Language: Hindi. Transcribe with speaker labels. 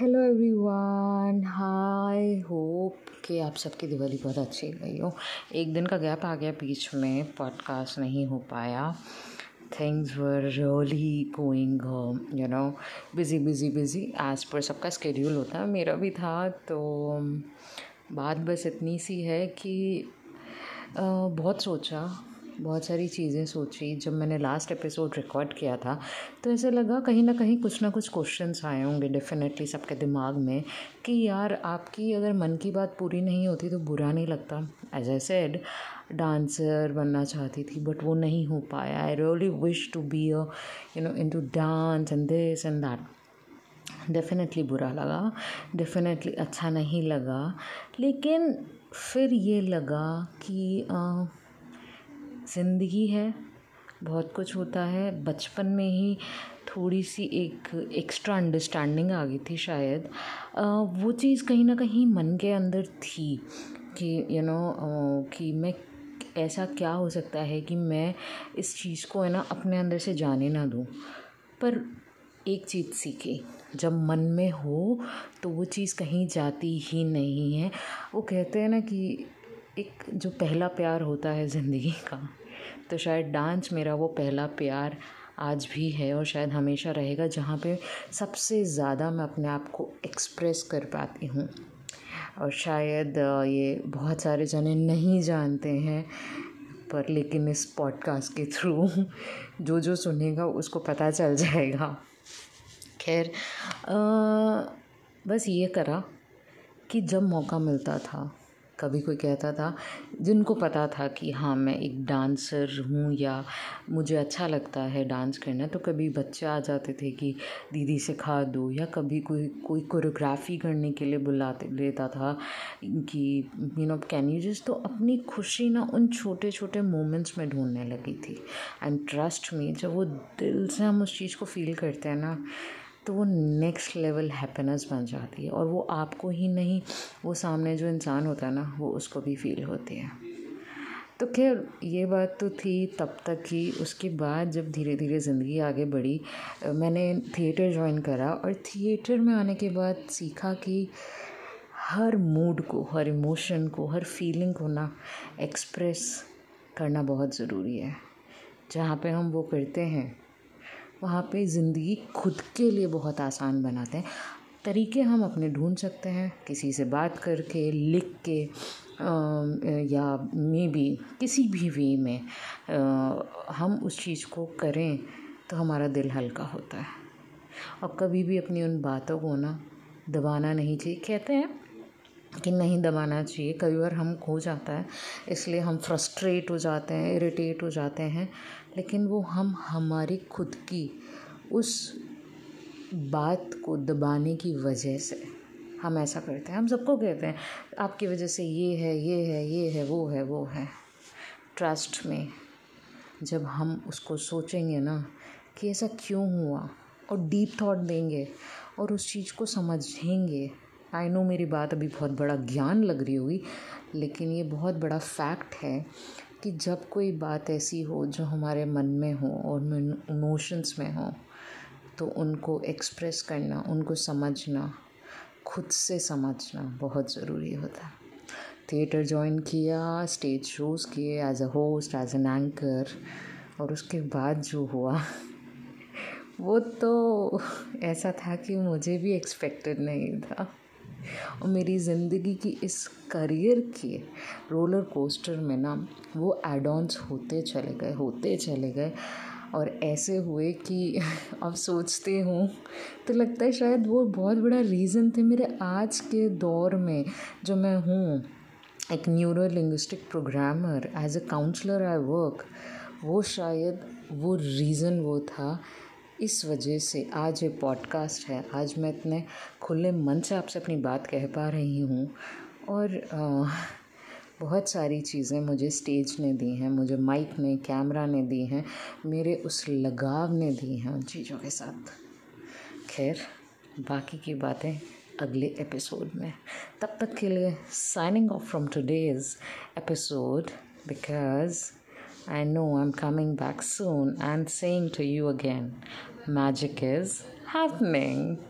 Speaker 1: हेलो एवरीवन हाय होप कि आप सबकी दिवाली बहुत अच्छी गई हो। एक दिन का गैप आ गया बीच में। पॉडकास्ट नहीं हो पाया। Things were really going you know busy busy busy as per सबका स्केड्यूल होता है मेरा भी था तो बात बस इतनी सी है कि बहुत सोचा। बहुत सारी चीज़ें सोची जब मैंने लास्ट एपिसोड रिकॉर्ड किया था तो ऐसे लगा कहीं ना कहीं कुछ ना कुछ क्वेश्चंस आए होंगे डेफिनेटली सबके दिमाग में कि यार आपकी अगर मन की बात पूरी नहीं होती तो बुरा नहीं लगता। एज आई सेड डांसर बनना चाहती थी बट वो नहीं हो पाया। I really wish to be a you know into dance and this and that definitely बुरा लगा डेफिनेटली अच्छा नहीं लगा। लेकिन फिर ये लगा कि आ, ज़िंदगी है बहुत कुछ होता है। बचपन में ही थोड़ी सी एक एक्स्ट्रा अंडरस्टैंडिंग आ गई थी शायद। वो चीज़ कहीं ना कहीं मन के अंदर थी कि यू you नो know, कि मैं ऐसा क्या हो सकता है कि मैं इस चीज़ को है ना अपने अंदर से जाने ना दूँ। पर एक चीज़ सीखी जब मन में हो तो वो चीज़ कहीं जाती ही नहीं है। वो कहते हैं ना कि एक जो पहला प्यार होता है ज़िंदगी का तो शायद डांस मेरा वो पहला प्यार आज भी है और शायद हमेशा रहेगा जहाँ पे सबसे ज़्यादा मैं अपने आप को एक्सप्रेस कर पाती हूँ। और शायद ये बहुत सारे जने नहीं जानते हैं, पर लेकिन इस पॉडकास्ट के थ्रू जो जो सुनेगा उसको पता चल जाएगा। खैर बस ये करा कि जब मौका मिलता था कभी कोई कहता था, जिनको पता था कि हाँ मैं एक डांसर हूँ या मुझे अच्छा लगता है डांस करना तो कभी बच्चे आ जाते थे कि दीदी सिखा दो या कभी कोई कोई कोरियोग्राफी करने के लिए बुलाते, लेता था कि you know can you just तो अपनी खुशी ना उन छोटे छोटे मोमेंट्स में ढूँढने लगी थी। एंड ट्रस्ट मी जब वो दिल से हम उस चीज़ को फील करते हैं ना तो वो नेक्स्ट लेवल हैप्पीनेस बन जाती है और वो आपको ही नहीं, वो सामने जो इंसान होता है ना, वो उसको भी फील होती है। तो खैर, ये बात तो थी तब तक ही उसके बाद जब धीरे धीरे ज़िंदगी आगे बढ़ी मैंने थिएटर ज्वाइन करा और थिएटर में आने के बाद सीखा कि हर मूड को, हर इमोशन को, हर फीलिंग को ना एक्सप्रेस करना बहुत ज़रूरी है। जहाँ पे हम वो करते हैं वहाँ पे ज़िंदगी खुद के लिए बहुत आसान बनाते हैं। तरीके हम अपने ढूंढ सकते हैं किसी से बात करके लिख के आ, या मे बी किसी भी वे में आ, हम उस चीज़ को करें तो हमारा दिल हल्का होता है। और कभी भी अपनी उन बातों को ना दबाना नहीं चाहिए। कहते हैं कि नहीं दबाना चाहिए। कई बार हम खो जाता है, इसलिए हम फ्रस्ट्रेट हो जाते हैं इरिटेट हो जाते हैं। लेकिन वो हम, हमारी खुद की, उस बात को दबाने की वजह से हम ऐसा करते हैं। हम सबको कहते हैं, आपकी वजह से ये है ये है ये है, वो है वो है। ट्रस्ट में जब हम उसको सोचेंगे ना कि ऐसा क्यों हुआ और डीप थॉट देंगे और उस चीज़ को समझेंगे आई नो मेरी बात अभी बहुत बड़ा ज्ञान लग रही होगी, लेकिन ये बहुत बड़ा फैक्ट है कि जब कोई बात ऐसी हो जो हमारे मन में हो और इमोशंस में हो तो उनको एक्सप्रेस करना, उनको समझना, खुद से समझना बहुत ज़रूरी होता। है थिएटर ज्वाइन किया स्टेज शोज़ किए as a host as an anchor और उसके बाद जो हुआ, वो तो ऐसा था कि मुझे भी एक्सपेक्टेड नहीं था। और मेरी ज़िंदगी की इस करियर के रोलर कोस्टर में ना वो एड ऑन्स होते चले गए, होते चले गए। और ऐसे हुए कि अब सोचती हूँ तो लगता है शायद वो बहुत बड़ा रीज़न थे मेरे आज के दौर में, जो मैं हूँ। एक neuro linguistic programmer as a counsellor I work वो शायद वो रीज़न वो था इस वजह से आज ये पॉडकास्ट है। आज मैं इतने खुले मन से आपसे अपनी बात कह पा रही हूँ और आ, बहुत सारी चीज़ें मुझे स्टेज ने दी हैं मुझे माइक ने कैमरा ने दी हैं मेरे उस लगाव ने दी हैं उन चीज़ों के साथ। खैर बाकी की बातें अगले एपिसोड में। तब तक के लिए signing off from today's episode because I know I'm coming back soon and saying to you again magic is happening.